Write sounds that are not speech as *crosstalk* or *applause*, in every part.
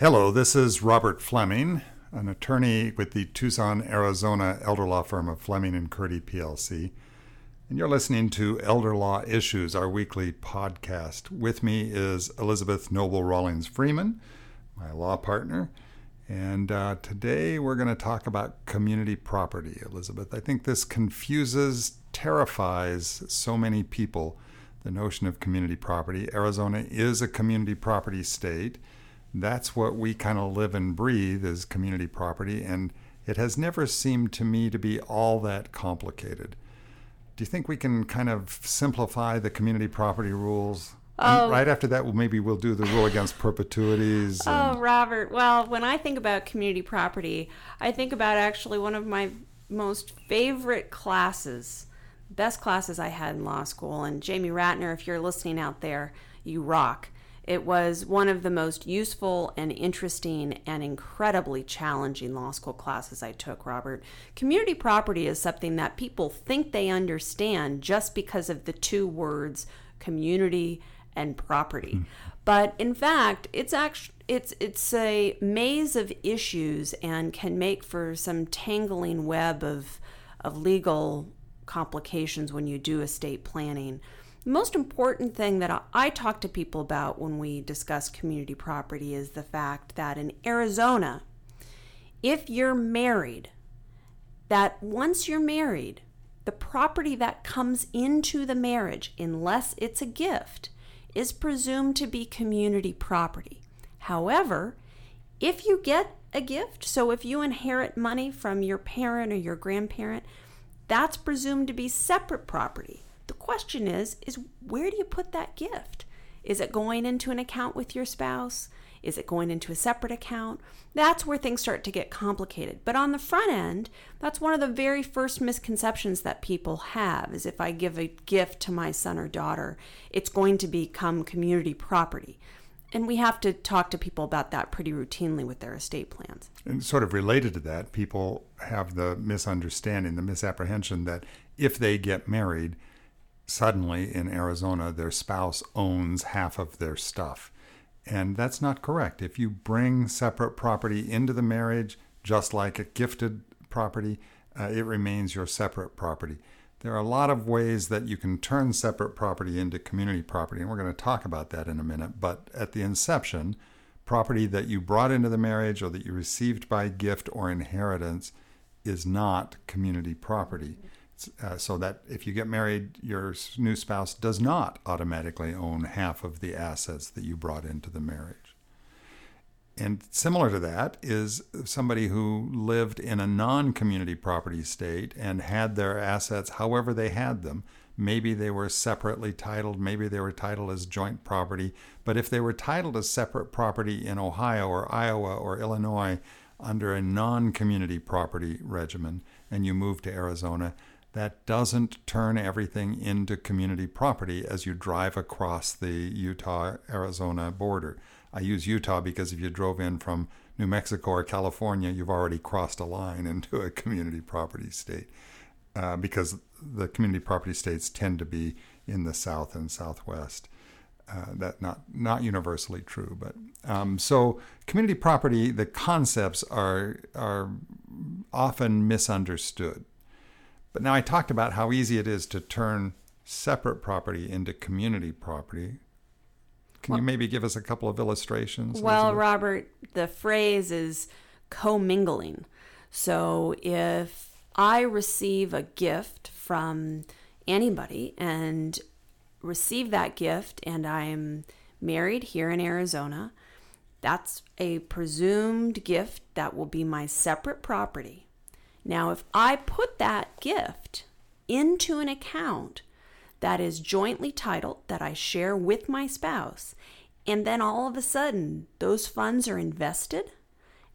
Hello, this is Robert Fleming, an attorney with the Tucson, Arizona elder law firm of Fleming and Curti PLC. And you're listening to Elder Law Issues, our weekly podcast. With me is Elizabeth Noble Rawlings Freeman, my law partner. And uh, today we're going to talk about community property, Elizabeth. I think this confuses, terrifies so many people, the notion of community property. Arizona is a community property state that's what we kind of live and breathe is community property and it has never seemed to me to be all that complicated. Do you think we can kind of simplify the community property rules? Oh. right after that well, maybe we'll do the rule against perpetuities *laughs* oh, and... oh robert well when i think about community property i think about actually one of my most favorite classes best classes i had in law school. And jamie ratner if you're listening out there you rock it was one of the most useful and interesting and incredibly challenging law school classes I took, Robert. Community property is something that people think they understand just because of the two words community and property. Mm. But in fact, it's actually it's it's a maze of issues and can make for some tangling web of of legal complications when you do estate planning. Most important thing that I talk to people about when we discuss community property is the fact that in Arizona, if you're married, that once you're married, the property that comes into the marriage, unless it's a gift, is presumed to be community property. However, if you get a gift, so if you inherit money from your parent or your grandparent, that's presumed to be separate property. The question is is where do you put that gift? Is it going into an account with your spouse? Is it going into a separate account? That's where things start to get complicated. But on the front end, that's one of the very first misconceptions that people have is if I give a gift to my son or daughter, it's going to become community property. And we have to talk to people about that pretty routinely with their estate plans. And sort of related to that, people have the misunderstanding, the misapprehension that if they get married, suddenly in Arizona, their spouse owns half of their stuff. And that's not correct. If you bring separate property into the marriage, just like a gifted property, uh, it remains your separate property. There are a lot of ways that you can turn separate property into community property, and we're going to talk about that in a minute. But at the inception, property that you brought into the marriage or that you received by gift or inheritance is not community property uh, so that if you get married, your new spouse does not automatically own half of the assets that you brought into the marriage. And similar to that is somebody who lived in a non community property state and had their assets however they had them. Maybe they were separately titled, maybe they were titled as joint property. But if they were titled as separate property in Ohio or Iowa or Illinois under a non community property regimen and you moved to Arizona, that doesn't turn everything into community property as you drive across the Utah Arizona border. I use Utah because if you drove in from New Mexico or California, you've already crossed a line *laughs* into a community property state uh, because the community property states tend to be in the south and southwest. Uh, that not not universally true, but um, so community property, the concepts are are often misunderstood. But now I talked about how easy it is to turn separate property into community property. Can well, you maybe give us a couple of illustrations? Well, Elizabeth? Robert, the phrase is commingling. So if I receive a gift from anybody and receive that gift and I'm married here in Arizona, that's a presumed gift that will be my separate property. Now, if I put that gift into an account that is jointly titled, that I share with my spouse, and then all of a sudden those funds are invested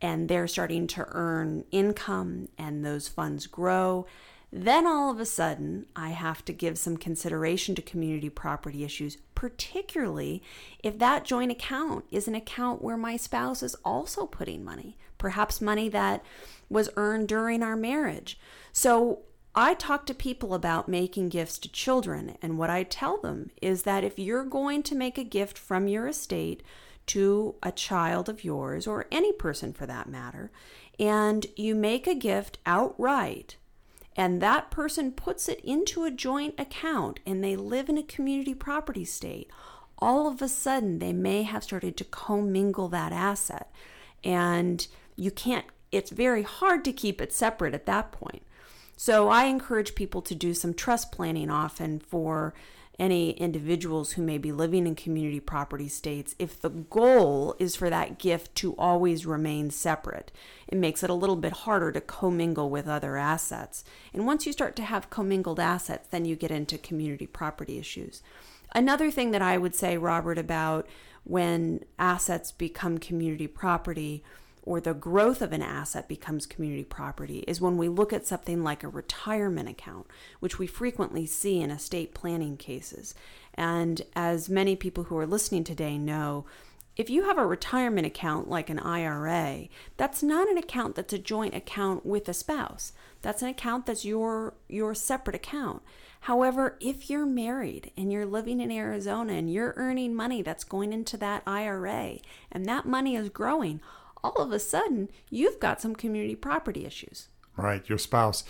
and they're starting to earn income and those funds grow, then all of a sudden I have to give some consideration to community property issues, particularly if that joint account is an account where my spouse is also putting money, perhaps money that was earned during our marriage. So I talk to people about making gifts to children, and what I tell them is that if you're going to make a gift from your estate to a child of yours or any person for that matter, and you make a gift outright, and that person puts it into a joint account and they live in a community property state, all of a sudden they may have started to commingle that asset. And you can't, it's very hard to keep it separate at that point. So I encourage people to do some trust planning often for any individuals who may be living in community property states if the goal is for that gift to always remain separate. It makes it a little bit harder to commingle with other assets. And once you start to have commingled assets, then you get into community property issues. Another thing that I would say, Robert, about when assets become community property or the growth of an asset becomes community property is when we look at something like a retirement account, which we frequently see in estate planning cases. And as many people who are listening today know, if you have a retirement account like an IRA, that's not an account that's a joint account with a spouse. That's an account that's your your separate account. However, if you're married and you're living in Arizona and you're earning money that's going into that IRA and that money is growing, all of a sudden you've got some community property issues. Right. Your spouse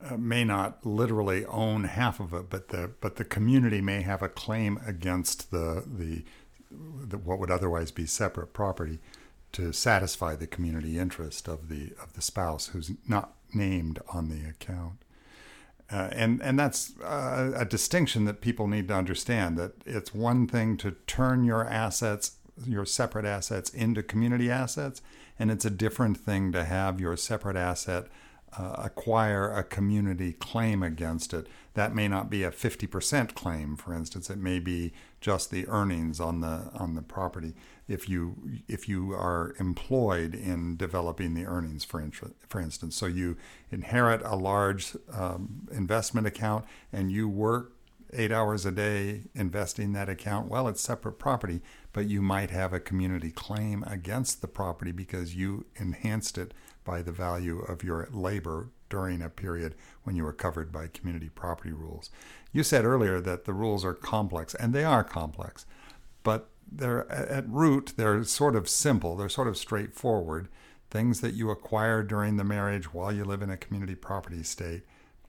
uh, may not literally own half of it, but the but the community may have a claim against the the, the what would otherwise be separate property to satisfy the community interest of the of the spouse who's not named on the account. Uh, and and that's uh, a distinction that people need to understand that it's one thing to turn your assets your separate assets into community assets, and it's a different thing to have your separate asset uh, acquire a community claim against it. That may not be a 50% claim, for instance. It may be just the earnings on the on the property. If you if you are employed in developing the earnings, for intra, for instance, so you inherit a large um, investment account and you work eight hours a day investing that account, well, it's separate property, but you might have a community claim against the property because you enhanced it by the value of your labor during a period when you were covered by community property rules. You said earlier that the rules are complex, and they are complex, but they're at root, they're sort of simple, they're sort of straightforward. Things that you acquire during the marriage while you live in a community property state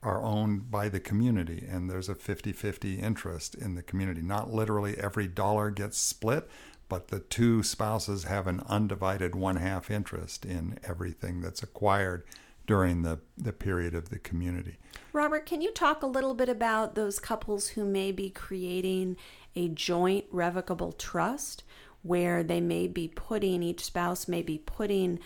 are owned by the community and there's a 50-50 interest in the community. Not literally every dollar gets split but the two spouses have an undivided one half interest in everything that's acquired during the, the period of the community. Robert can you talk a little bit about those couples who may be creating a joint revocable trust where they may be putting each spouse may be putting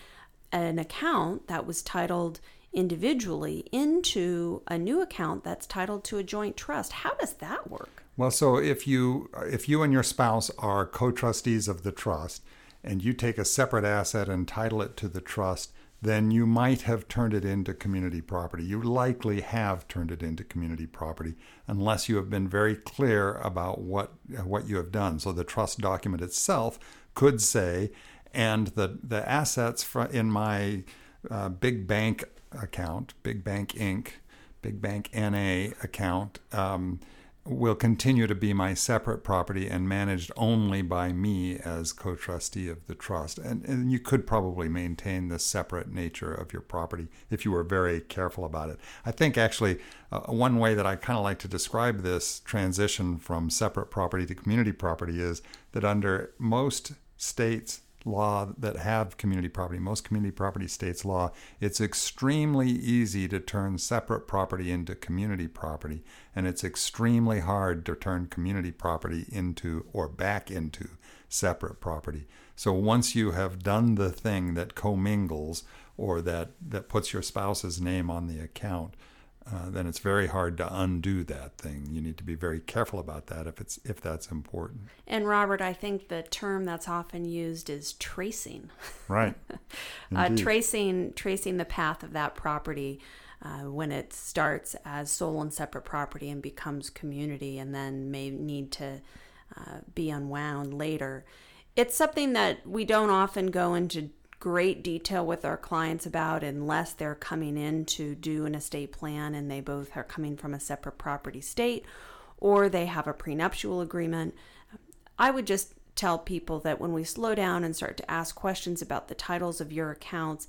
an account that was titled individually into a new account that's titled to a joint trust. How does that work? Well, so if you if you and your spouse are co-trustees of the trust and you take a separate asset and title it to the trust, then you might have turned it into community property. You likely have turned it into community property unless you have been very clear about what what you have done. So the trust document itself could say and the the assets in my uh, big bank account, Big Bank Inc., Big Bank NA account, um, will continue to be my separate property and managed only by me as co trustee of the trust. And, and you could probably maintain the separate nature of your property if you were very careful about it. I think actually, uh, one way that I kind of like to describe this transition from separate property to community property is that under most states law that have community property, most community property states law, it's extremely easy to turn separate property into community property, and it's extremely hard to turn community property into or back into separate property. So once you have done the thing that commingles or that, that puts your spouse's name on the account, uh, then it's very hard to undo that thing. You need to be very careful about that if it's if that's important. And Robert, I think the term that's often used is tracing. *laughs* Right. uh, tracing tracing the path of that property. Uh, when it starts as sole and separate property and becomes community and then may need to uh, be unwound later. It's something that we don't often go into great detail with our clients about unless they're coming in to do an estate plan and they both are coming from a separate property state or they have a prenuptial agreement. I would just tell people that when we slow down and start to ask questions about the titles of your accounts,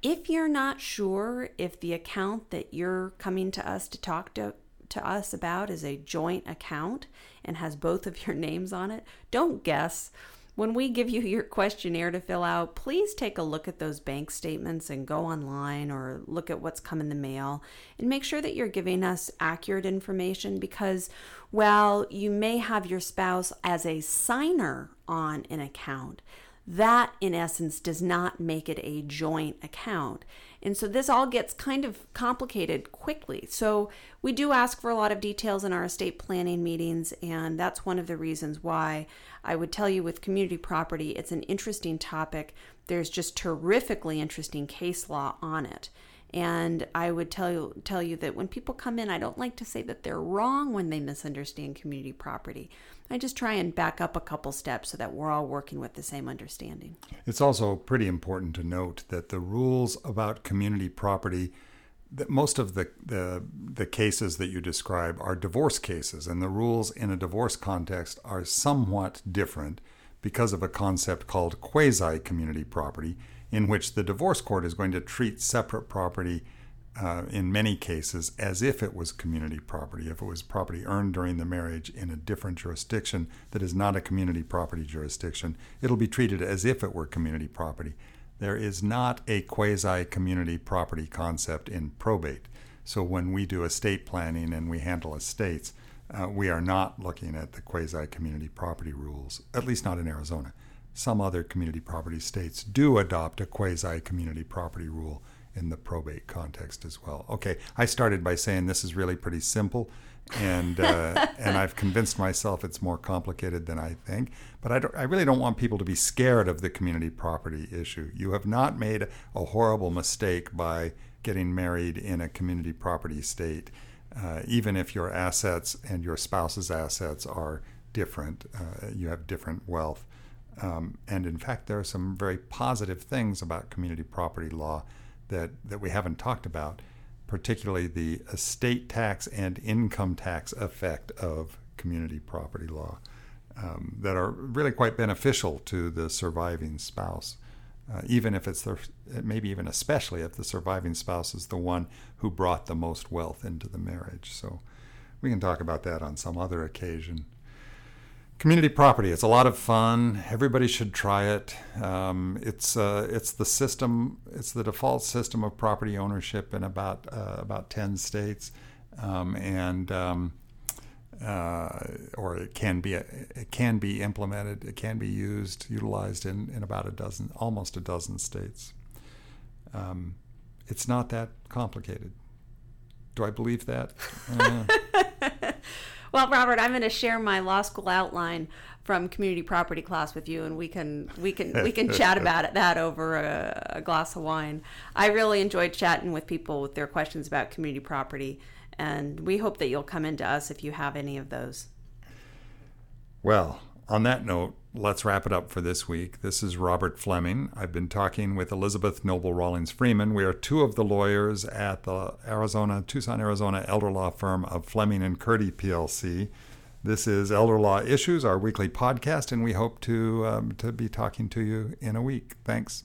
if you're not sure if the account that you're coming to us to talk to, to us about is a joint account and has both of your *laughs* names on it, don't guess. When we give you your questionnaire to fill out, please take a look at those bank statements and go online or look at what's come in the mail and make sure that you're giving us accurate information because while you may have your spouse as a signer on an account, that in essence does not make it a joint account. And so this all gets kind of complicated quickly. So we do ask for a lot of details in our estate planning meetings, and that's one of the reasons why I would tell you with community property, it's an interesting topic. There's just terrifically interesting case law on it. And I would tell you tell you that when people come in, I don't like to say that they're wrong when they misunderstand community property. I just try and back up a couple steps so that we're all working with the same understanding. It's also pretty important to note that the rules about community property that most of the, the the cases that you describe are divorce cases and the rules in a divorce context are somewhat different because of a concept called quasi community property in which the divorce court is going to treat separate property uh, in many cases as if it was community property, if it was property earned during the marriage in a different jurisdiction that is not a community property jurisdiction, it'll be treated as if it were community property. There is not a quasi community property concept in probate. So when we do estate planning and we handle estates, uh, we are not looking at the quasi community property rules, at least not in Arizona. Some other community property states do adopt a quasi community property rule in the probate context as well. Okay, I started by saying this is really pretty simple, and uh, *laughs* and I've convinced myself it's more complicated than I think. But I, I really don't want people to be scared of the community property issue. You have not made a horrible mistake by getting married in a community property state, uh, even if your assets and your spouse's assets are different. Uh, you have different wealth. Um, and in fact, there are some very positive things about community property law that, that we haven't talked about, particularly the estate tax and income tax effect of community property law, um, that are really quite beneficial to the surviving spouse. Uh, even if it's the, maybe even especially if the surviving spouse is the one who brought the most wealth into the marriage. So we can talk about that on some other occasion community property. It's a lot of fun. Everybody should try it. Um, it's uh, it's the system. It's the default system of property ownership in about uh, about ten states, um, and um, uh, or it can be it can be implemented. It can be used utilized in in about a dozen, almost a dozen states. Um, it's not that complicated. Do I believe that? *laughs* Well, Robert, I'm going to share my law school outline from community property class with you, and we can we can we can chat about it, that over a, a glass of wine. I really enjoyed chatting with people with their questions about community property, and we hope that you'll come into us if you have any of those. Well, on that note, let's wrap it up for this week. This is Robert Fleming. I've been talking with Elizabeth Noble Rawlings Freeman. We are two of the lawyers at the Arizona, Tucson, Arizona elder law firm of Fleming and Curti PLC. This is Elder Law Issues, our weekly podcast, and we hope to um, to be talking to you in a week. Thanks.